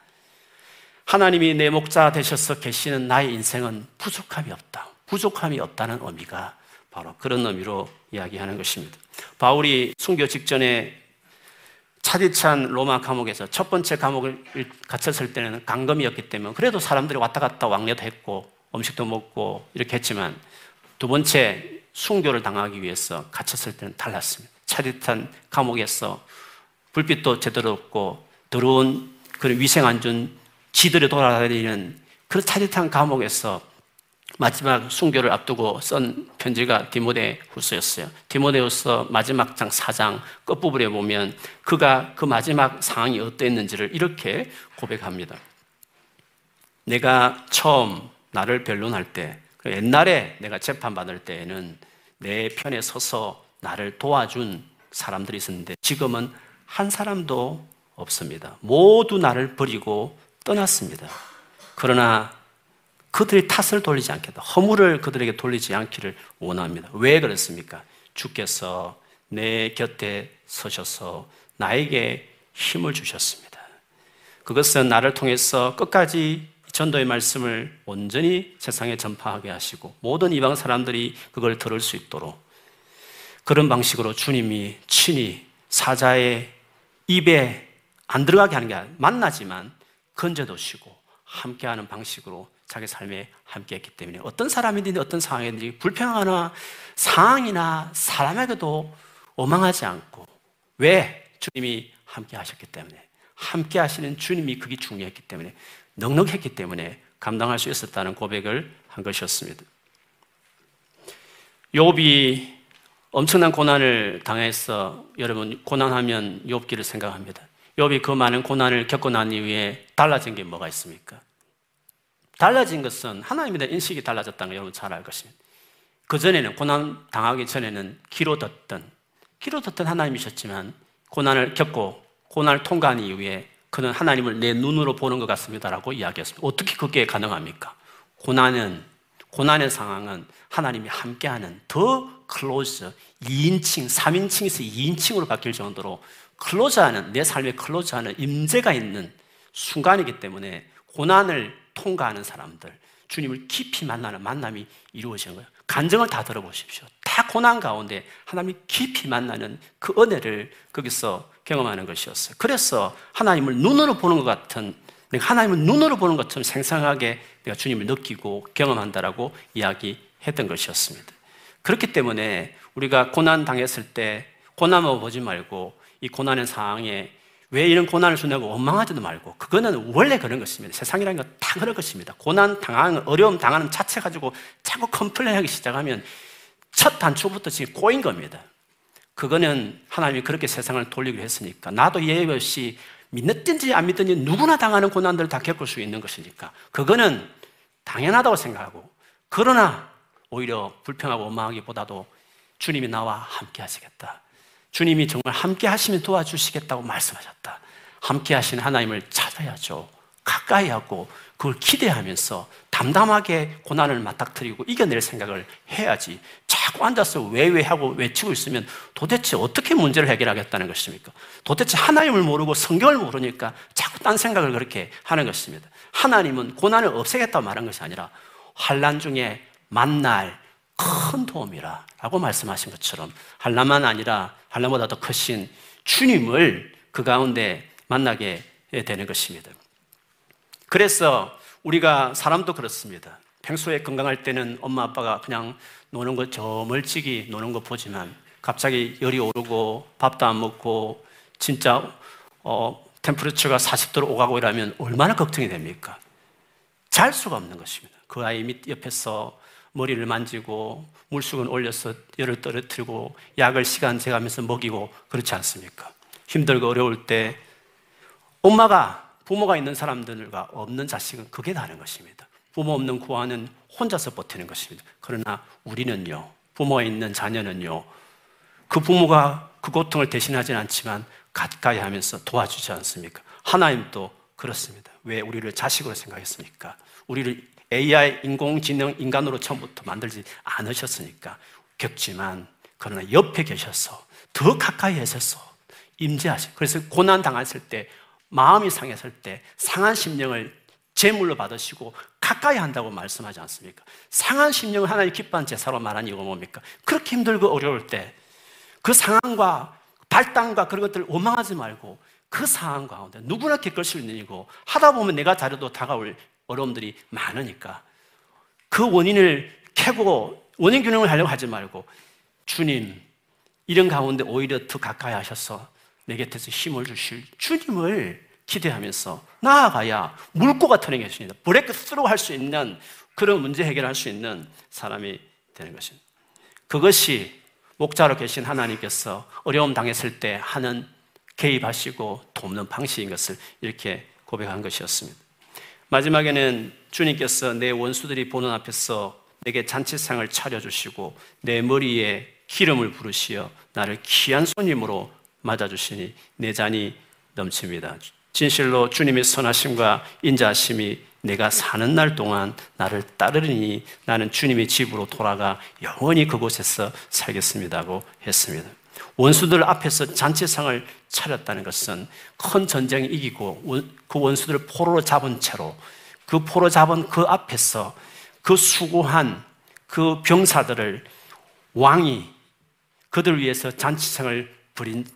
하나님이 내 목자 되셔서 계시는 나의 인생은 부족함이 없다. 부족함이 없다는 의미가 바로 그런 의미로 이야기하는 것입니다. 바울이 순교 직전에 차디찬 로마 감옥에서 첫 번째 감옥을 갇혔을 때는 강금이었기 때문에 그래도 사람들이 왔다 갔다 왕래도 했고 음식도 먹고 이렇게 했지만 두 번째 순교를 당하기 위해서 갇혔을 때는 달랐습니다. 차디찬 감옥에서 불빛도 제대로 없고 더러운 그런 위생 안전 지들이 돌아다니는 그런 차디찬 감옥에서 마지막 순교를 앞두고 쓴 편지가 디모데 후서였어요. 디모데 후서 마지막 장 4장 끝부분에 보면 그가 그 마지막 상황이 어땠는지를 이렇게 고백합니다. 내가 처음 나를 변론할 때, 그 옛날에 내가 재판받을 때에는 내 편에 서서 나를 도와준 사람들이 있었는데 지금은 한 사람도 없습니다. 모두 나를 버리고 떠났습니다. 그러나 그들이 탓을 돌리지 않겠다. 허물을 그들에게 돌리지 않기를 원합니다. 왜 그렇습니까? 주께서 내 곁에 서셔서 나에게 힘을 주셨습니다. 그것은 나를 통해서 끝까지 전도의 말씀을 온전히 세상에 전파하게 하시고 모든 이방 사람들이 그걸 들을 수 있도록 그런 방식으로 주님이 친히 사자의 입에 안 들어가게 하는 게 아니라 만나지만 건져두시고 함께하는 방식으로 자기 삶에 함께 했기 때문에 어떤 사람이든 어떤 상황이든지 불평하나 상황이나 사람에게도 원망하지 않고 왜 주님이 함께 하셨기 때문에 함께 하시는 주님이 그게 중요했기 때문에 넉넉했기 때문에 감당할 수 있었다는 고백을 한 것이었습니다. 욥이 엄청난 고난을 당해서 여러분 고난하면 욥기를 생각합니다. 욥이 그 많은 고난을 겪고 난 이후에 달라진 게 뭐가 있습니까? 달라진 것은 하나님에 대한 인식이 달라졌다는 걸 여러분 잘 알 것입니다. 그 전에는 고난 당하기 전에는 귀로 듣던 귀로 듣던 하나님이셨지만 고난을 겪고 고난을 통과한 이후에 그는 하나님을 내 눈으로 보는 것 같습니다라고 이야기했습니다. 어떻게 그게 가능합니까? 고난은 고난의 상황은 하나님이 함께하는 더 close 2인칭, 3인칭에서 2인칭으로 바뀔 정도로 close하는 내 삶에 close하는 임재가 있는 순간이기 때문에 고난을 통과하는 사람들 주님을 깊이 만나는 만남이 이루어지는 거예요. 간증을 다 들어보십시오. 다 고난 가운데 하나님 깊이 만나는 그 은혜를 거기서 경험하는 것이었어요. 그래서 하나님을 눈으로 보는 것 같은 내가 하나님을 눈으로 보는 것처럼 생생하게 내가 주님을 느끼고 경험한다라고 이야기했던 것이었습니다. 그렇기 때문에 우리가 고난 당했을 때 고난만 보지 말고 이 고난의 상황에 왜 이런 고난을 주냐고 원망하지도 말고 그거는 원래 그런 것입니다. 세상이라는 건 다 그런 것입니다. 고난 당하는 어려움 당하는 자체 가지고 자꾸 complain하기 시작하면 첫 단초부터 지금 꼬인 겁니다. 그거는 하나님이 그렇게 세상을 돌리기로 했으니까 나도 예외 없이 믿든지 안 믿든지 누구나 당하는 고난들을 다 겪을 수 있는 것이니까 그거는 당연하다고 생각하고 그러나 오히려 불평하고 원망하기보다도 주님이 나와 함께 하시겠다. 주님이 정말 함께 하시면 도와주시겠다고 말씀하셨다. 함께 하신 하나님을 찾아야죠. 가까이 하고 그걸 기대하면서 담담하게 고난을 맞닥뜨리고 이겨낼 생각을 해야지. 자꾸 앉아서 왜왜하고 외치고 있으면 도대체 어떻게 문제를 해결하겠다는 것입니까? 도대체 하나님을 모르고 성경을 모르니까 자꾸 딴 생각을 그렇게 하는 것입니다. 하나님은 고난을 없애겠다고 말한 것이 아니라 환란 중에 만날 큰 도움이라 라고 말씀하신 것처럼 한란만 아니라 한란보다 더 크신 주님을 그 가운데 만나게 되는 것입니다. 그래서 우리가 사람도 그렇습니다. 평소에 건강할 때는 엄마 아빠가 그냥 노는 거 저 멀찍이 노는 거 보지만 갑자기 열이 오르고 밥도 안 먹고 진짜 어, 템프레처가 40도로 오가고 이러면 얼마나 걱정이 됩니까? 잘 수가 없는 것입니다. 그 아이 밑 옆에서 머리를 만지고 물수건 올려서 열을 떨어뜨리고 약을 시간 재가면서 먹이고 그렇지 않습니까? 힘들고 어려울 때 엄마가 부모가 있는 사람들과 없는 자식은 그게 다른 것입니다. 부모 없는 구아는 혼자서 버티는 것입니다. 그러나 우리는요, 부모가 있는 자녀는요, 그 부모가 그 고통을 대신하지는 않지만 가까이 하면서 도와주지 않습니까? 하나님도 그렇습니다. 왜 우리를 자식으로 생각했습니까? 우리를 AI 인공지능 인간으로 처음부터 만들지 않으셨으니까 겪지만 그러나 옆에 계셔서 더 가까이 하셔서 임재하시. 그래서 고난 당했을 때 마음이 상했을 때 상한 심령을 제물로 받으시고 가까이 한다고 말씀하지 않습니까? 상한 심령을 하나님 기뻐한 제사로 말한 이유가 뭡니까? 그렇게 힘들고 어려울 때 그 상황과 발당과 그런 것들을 원망하지 말고 그 상황 가운데 누구나 겪을 수 있는 이고 하다 보면 내가 자료도 다가올 어려움들이 많으니까 그 원인을 캐고 원인 균형을 하려고 하지 말고 주님 이런 가운데 오히려 더 가까이 하셔서 내 곁에서 힘을 주실 주님을 기대하면서 나아가야 물고가 터는 것입니다. 브레이크 스루 할 수 있는 그런 문제 해결할 수 있는 사람이 되는 것입니다. 그것이 목자로 계신 하나님께서 어려움 당했을 때 하는 개입하시고 돕는 방식인 것을 이렇게 고백한 것이었습니다. 마지막에는 주님께서 내 원수들이 보는 앞에서 내게 잔치상을 차려주시고 내 머리에 기름을 부르시어 나를 귀한 손님으로 맞아주시니 내 잔이 넘칩니다. 진실로 주님의 선하심과 인자하심이 내가 사는 날 동안 나를 따르니 나는 주님의 집으로 돌아가 영원히 그곳에서 살겠습니다고 했습니다. 원수들 앞에서 잔치상을 차렸다는 것은 큰 전쟁이 이기고 그 원수들을 포로로 잡은 채로 그 포로 잡은 그 앞에서 그 수고한 그 병사들을 왕이 그들 위해서 잔치상을 부린,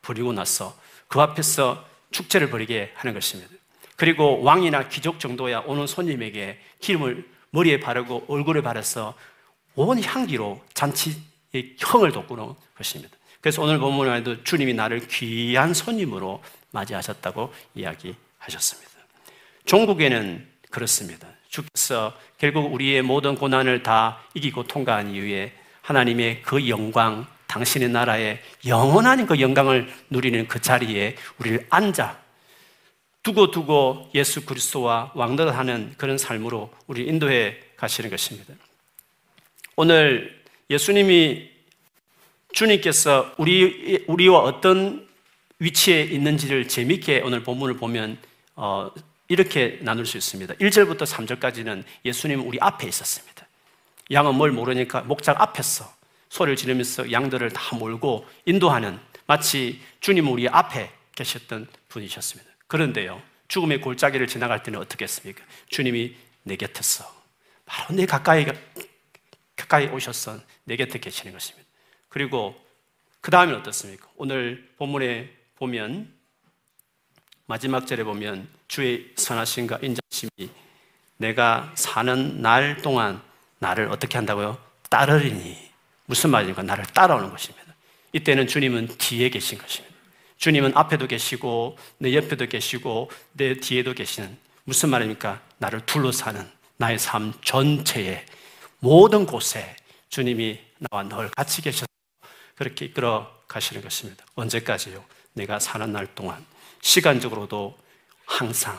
부리고 나서 그 앞에서 축제를 벌이게 하는 것입니다. 그리고 왕이나 귀족 정도야 오는 손님에게 기름을 머리에 바르고 얼굴에 바르서 온 향기로 잔치의 형을 돋구는 것입니다. 그래서 오늘 본문에도 주님이 나를 귀한 손님으로 맞이하셨다고 이야기하셨습니다. 종국에는 그렇습니다. 주께서 결국 우리의 모든 고난을 다 이기고 통과한 이후에 하나님의 그 영광, 당신의 나라의 영원한 그 영광을 누리는 그 자리에 우리를 앉아 두고 두고 예수 그리스도와 왕노릇하는 그런 삶으로 우리 인도해 가시는 것입니다. 오늘 예수님이 주님께서 우리, 우리와 어떤 위치에 있는지를 재밌게 오늘 본문을 보면 어, 이렇게 나눌 수 있습니다. 1절부터 3절까지는 예수님은 우리 앞에 있었습니다. 양은 뭘 모르니까 목장 앞에서 소리를 지르면서 양들을 다 몰고 인도하는 마치 주님 우리 앞에 계셨던 분이셨습니다. 그런데요, 죽음의 골짜기를 지나갈 때는 어떻게 했습니까? 주님이 내 곁에서 바로 내 가까이 가까이 오셔서 내 곁에 계시는 것입니다. 그리고 그 다음에 어떻습니까? 오늘 본문에 보면 마지막 절에 보면 주의 선하심과 인자심이 내가 사는 날 동안 나를 어떻게 한다고요? 따르리니 무슨 말입니까? 나를 따라오는 것입니다. 이때는 주님은 뒤에 계신 것입니다. 주님은 앞에도 계시고 내 옆에도 계시고 내 뒤에도 계시는 무슨 말입니까? 나를 둘러사는 나의 삶 전체에 모든 곳에 주님이 나와 늘 같이 계셔서 그렇게 이끌어 가시는 것입니다. 언제까지요? 내가 사는 날 동안 시간적으로도 항상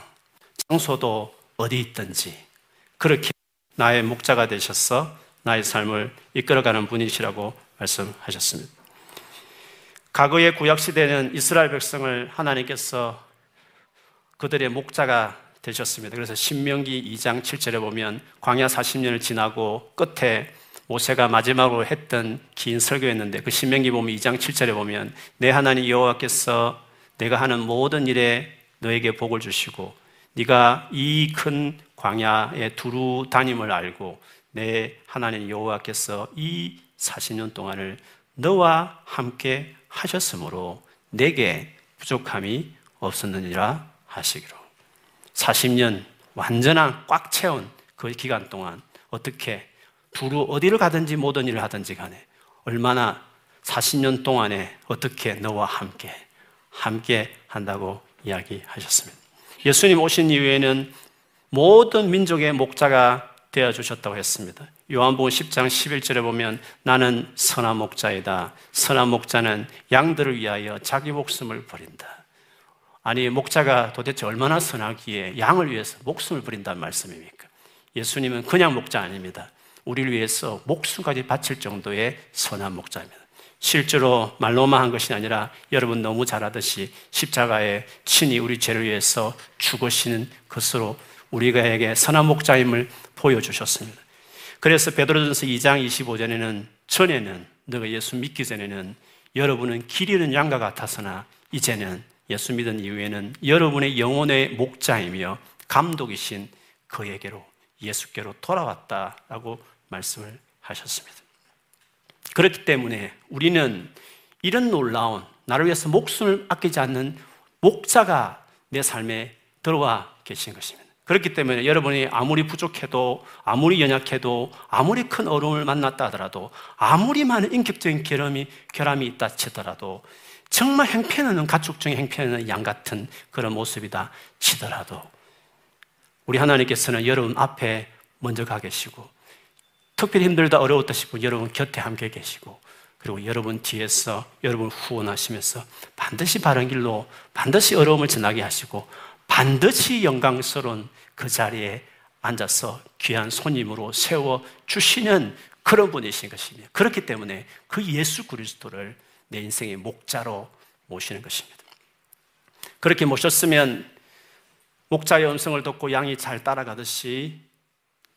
장소도 어디 있든지 그렇게 나의 목자가 되셔서 나의 삶을 이끌어가는 분이시라고 말씀하셨습니다. 과거의 구약 시대는 이스라엘 백성을 하나님께서 그들의 목자가 되셨습니다. 그래서 신명기 2장 7절에 보면 광야 40년을 지나고 끝에 모세가 마지막으로 했던 긴 설교였는데 그 신명기 보면 2장 7절에 보면 내 하나님 여호와께서 내가 하는 모든 일에 너에게 복을 주시고 네가 이 큰 광야에 두루 다님을 알고 내 하나님 여호와께서 이 40년 동안을 너와 함께 하셨으므로 내게 부족함이 없었느니라 하시기로. 40년 완전한 꽉 채운 그 기간 동안 어떻게 두루 어디를 가든지 모든 일을 하든지 간에 얼마나 40년 동안에 어떻게 너와 함께 함께 한다고 이야기하셨습니다. 예수님 오신 이후에는 모든 민족의 목자가 되어 주셨다고 했습니다. 요한복음 10장 11절에 보면 나는 선한 목자이다. 선한 목자는 양들을 위하여 자기 목숨을 버린다. 아니 목자가 도대체 얼마나 선하기에 양을 위해서 목숨을 버린다는 말씀입니까? 예수님은 그냥 목자 아닙니다. 우리를 위해서 목숨까지 바칠 정도의 선한 목자입니다. 실제로 말로만 한 것이 아니라 여러분 너무 잘 아듯이 십자가에 친히 우리 죄를 위해서 죽으시는 것으로 우리가에게 선한 목자임을 보여주셨습니다. 그래서 베드로전서 2장 25절에는 전에는 너가 예수 믿기 전에는 여러분은 길 잃은 양과 같았으나 이제는 예수 믿은 이후에는 여러분의 영혼의 목자이며 감독이신 그에게로 예수께로 돌아왔다라고 말씀을 하셨습니다. 그렇기 때문에 우리는 이런 놀라운 나를 위해서 목숨을 아끼지 않는 목자가 내 삶에 들어와 계신 것입니다. 그렇기 때문에 여러분이 아무리 부족해도, 아무리 연약해도, 아무리 큰 어려움을 만났다 하더라도, 아무리 많은 인격적인 결함이, 결함이 있다 치더라도, 정말 행편하는 가축 중에 행편하는 양 같은 그런 모습이다 치더라도, 우리 하나님께서는 여러분 앞에 먼저 가 계시고, 특별히 힘들다 어려웠다 싶으면 여러분 곁에 함께 계시고, 그리고 여러분 뒤에서 여러분 후원하시면서 반드시 바른 길로 반드시 어려움을 지나게 하시고 반드시 영광스러운 그 자리에 앉아서 귀한 손님으로 세워 주시는 그런 분이신 것입니다. 그렇기 때문에 그 예수 그리스도를 내 인생의 목자로 모시는 것입니다. 그렇게 모셨으면 목자의 음성을 듣고 양이 잘 따라가듯이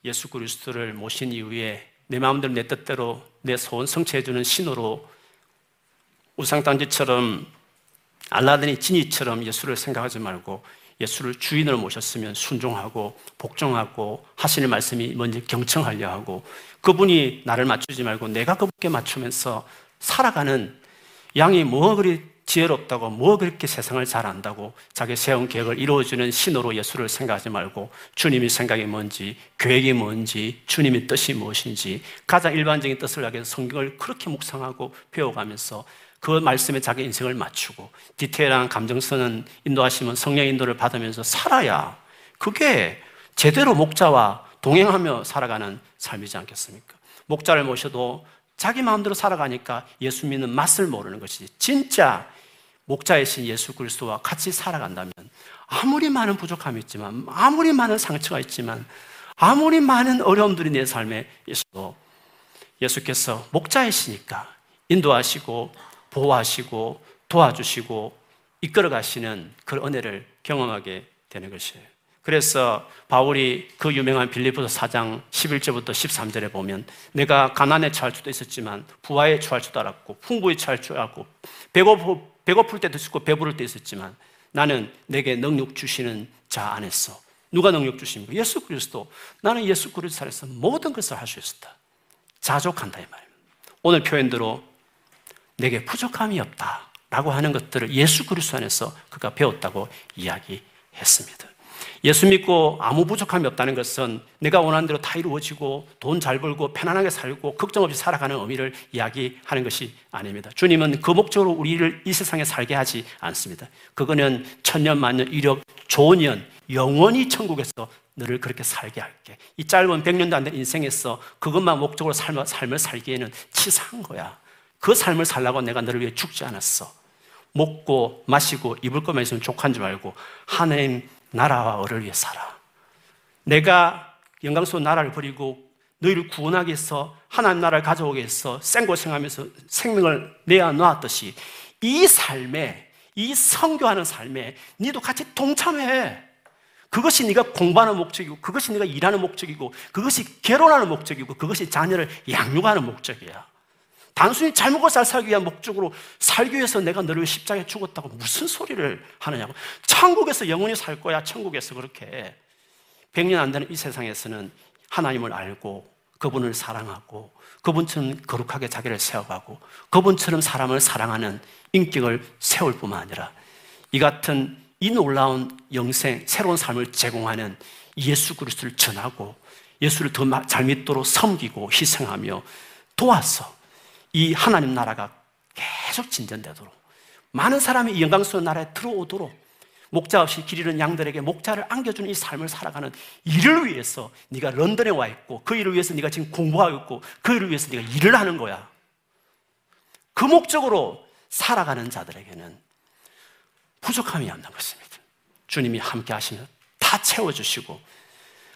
예수 그리스도를 모신 이후에 내 마음대로 내 뜻대로 내 소원 성취해주는 신호로 우상단지처럼 알라딘이 진이처럼 예수를 생각하지 말고 예수를 주인으로 모셨으면 순종하고 복종하고 하시는 말씀이 뭔지 경청하려 하고 그분이 나를 맞추지 말고 내가 그분께 맞추면서 살아가는 양이 뭐 그리 지혜롭다고 뭐 그렇게 세상을 잘 안다고 자기 세운 계획을 이루어주는 신호로 예수를 생각하지 말고 주님의 생각이 뭔지 계획이 뭔지 주님의 뜻이 무엇인지 가장 일반적인 뜻을 위해서 성경을 그렇게 묵상하고 배워가면서 그 말씀에 자기 인생을 맞추고 디테일한 감정선은 인도하시면 성령 인도를 받으면서 살아야 그게 제대로 목자와 동행하며 살아가는 삶이지 않겠습니까? 목자를 모셔도 자기 마음대로 살아가니까 예수 믿는 맛을 모르는 것이지. 진짜 목자이신 예수 그리스도와 같이 살아간다면 아무리 많은 부족함이 있지만, 아무리 많은 상처가 있지만, 아무리 많은 어려움들이 내 삶에 있어도 예수께서 목자이시니까 인도하시고 보호하시고 도와주시고 이끌어 가시는 그 은혜를 경험하게 되는 것이에요. 그래서 바울이 그 유명한 빌리포서 4장 11절부터 13절에 보면 내가 가난에 처할 수도 있었지만 부하에 처할 수도 알았고 풍부에 처할 줄 알고 배고프, 배고플 때도 있었고 배부를 때 있었지만 나는 내게 능력 주시는 자 안에서 누가 능력 주십니까? 예수 그리스도. 나는 예수 그리스도 안에서 모든 것을 할 수 있었다. 자족한다 이 말입니다. 오늘 표현대로 내게 부족함이 없다. 라고 하는 것들을 예수 그리스도 안에서 그가 배웠다고 이야기했습니다. 예수 믿고 아무 부족함이 없다는 것은 내가 원하는 대로 다 이루어지고 돈 잘 벌고 편안하게 살고 걱정 없이 살아가는 의미를 이야기하는 것이 아닙니다. 주님은 그 목적으로 우리를 이 세상에 살게 하지 않습니다. 그거는 천년 만년 이력 조년 영원히 천국에서 너를 그렇게 살게 할게. 이 짧은 100년도 안 된 인생에서 그것만 목적으로 삶을, 삶을 살기에는 치사한 거야. 그 삶을 살라고 내가 너를 위해 죽지 않았어. 먹고 마시고 입을 것만 있으면 족한 줄 알고 하나님 나라와 어를 위해 살아. 내가 영광스러운 나라를 버리고 너희를 구원하기 위해서 하나님 나라를 가져오기 위해서 생고생하면서 생명을 내어 놓았듯이 이 삶에 이 성교하는 삶에 니도 같이 동참해. 그것이 네가 공부하는 목적이고 그것이 네가 일하는 목적이고 그것이 결혼하는 목적이고 그것이 자녀를 양육하는 목적이야. 단순히 잘 먹고 잘 살기 위한 목적으로 살기 위해서 내가 너를 십자가에 죽었다고 무슨 소리를 하느냐고. 천국에서 영원히 살 거야. 천국에서 그렇게. 100년 안 되는 이 세상에서는 하나님을 알고 그분을 사랑하고 그분처럼 거룩하게 자기를 세워가고 그분처럼 사람을 사랑하는 인격을 세울 뿐만 아니라 이 같은 이 놀라운 영생, 새로운 삶을 제공하는 예수 그리스도를 전하고 예수를 더 잘 믿도록 섬기고 희생하며 도와서 이 하나님 나라가 계속 진전되도록 많은 사람이 이 영광스러운 나라에 들어오도록 목자 없이 길 잃은 양들에게 목자를 안겨주는 이 삶을 살아가는 일을 위해서 네가 런던에 와 있고 그 일을 위해서 네가 지금 공부하고 있고 그 일을 위해서 네가 일을 하는 거야. 그 목적으로 살아가는 자들에게는 부족함이 없는 것입니다. 주님이 함께 하시면 다 채워주시고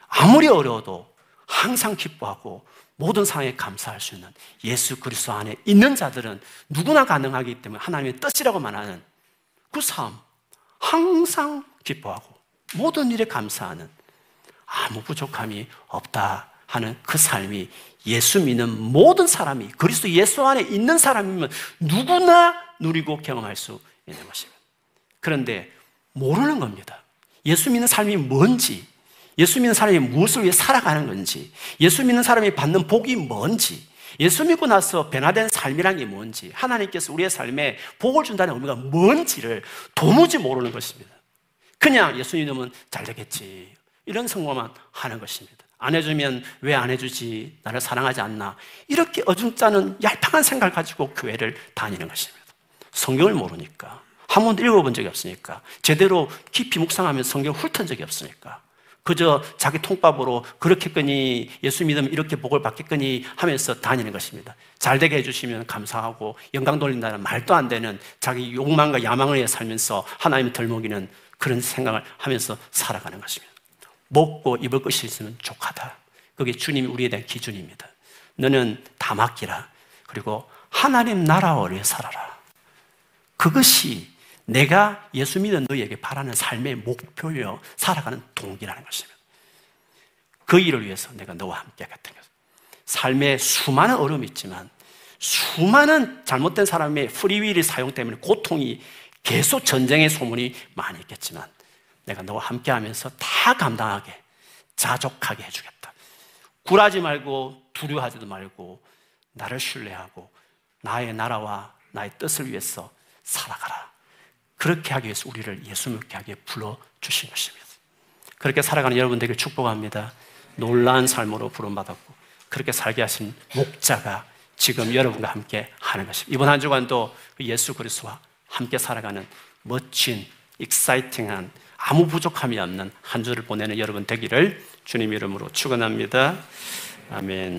아무리 어려워도 항상 기뻐하고 모든 상황에 감사할 수 있는 예수 그리스도 안에 있는 자들은 누구나 가능하기 때문에 하나님의 뜻이라고 말하는 그 삶 항상 기뻐하고 모든 일에 감사하는 아무 부족함이 없다 하는 그 삶이 예수 믿는 모든 사람이 그리스도 예수 안에 있는 사람이면 누구나 누리고 경험할 수 있는 것입니다. 그런데 모르는 겁니다. 예수 믿는 삶이 뭔지, 예수 믿는 사람이 무엇을 위해 살아가는 건지, 예수 믿는 사람이 받는 복이 뭔지, 예수 믿고 나서 변화된 삶이란 게 뭔지, 하나님께서 우리의 삶에 복을 준다는 의미가 뭔지를 도무지 모르는 것입니다. 그냥 예수 믿으면 잘 되겠지. 이런 성공만 하는 것입니다. 안 해주면 왜 안 해주지? 나를 사랑하지 않나? 이렇게 어중짜는 얄팍한 생각을 가지고 교회를 다니는 것입니다. 성경을 모르니까. 한 번도 읽어본 적이 없으니까. 제대로 깊이 묵상하면 성경 훑은 적이 없으니까. 그저 자기 통밥으로 그렇게거니 예수 믿으면 이렇게 복을 받겠거니 하면서 다니는 것입니다. 잘 되게 해주시면 감사하고 영광 돌린다는 말도 안 되는 자기 욕망과 야망을 위해 살면서 하나님을 덜먹이는 그런 생각을 하면서 살아가는 것입니다. 먹고 입을 것이 있으면 족하다. 그게 주님이 우리에 대한 기준입니다. 너는 다 맡기라. 그리고 하나님 나라를 위해 살아라. 그것이 내가 예수 믿는 너에게 바라는 삶의 목표여 살아가는 동기라는 것입니다. 그 일을 위해서 내가 너와 함께 하겠다는 것. 삶에 수많은 어려움이 있지만 수많은 잘못된 사람의 프리윌이 사용 때문에 고통이 계속 전쟁의 소문이 많이 있겠지만 내가 너와 함께 하면서 다 감당하게 자족하게 해주겠다. 굴하지 말고 두려워하지도 말고 나를 신뢰하고 나의 나라와 나의 뜻을 위해서 살아가라. 그렇게 하기 위해서 우리를 예수 믿게 하기에 불러주신 것입니다. 그렇게 살아가는 여러분 되길 축복합니다. 놀라운 삶으로 부름받았고, 그렇게 살게 하신 목자가 지금 여러분과 함께 하는 것입니다. 이번 한 주간도 그 예수 그리스도와 함께 살아가는 멋진, 익사이팅한, 아무 부족함이 없는 한 주를 보내는 여러분 되기를 주님 이름으로 축원합니다. 아멘.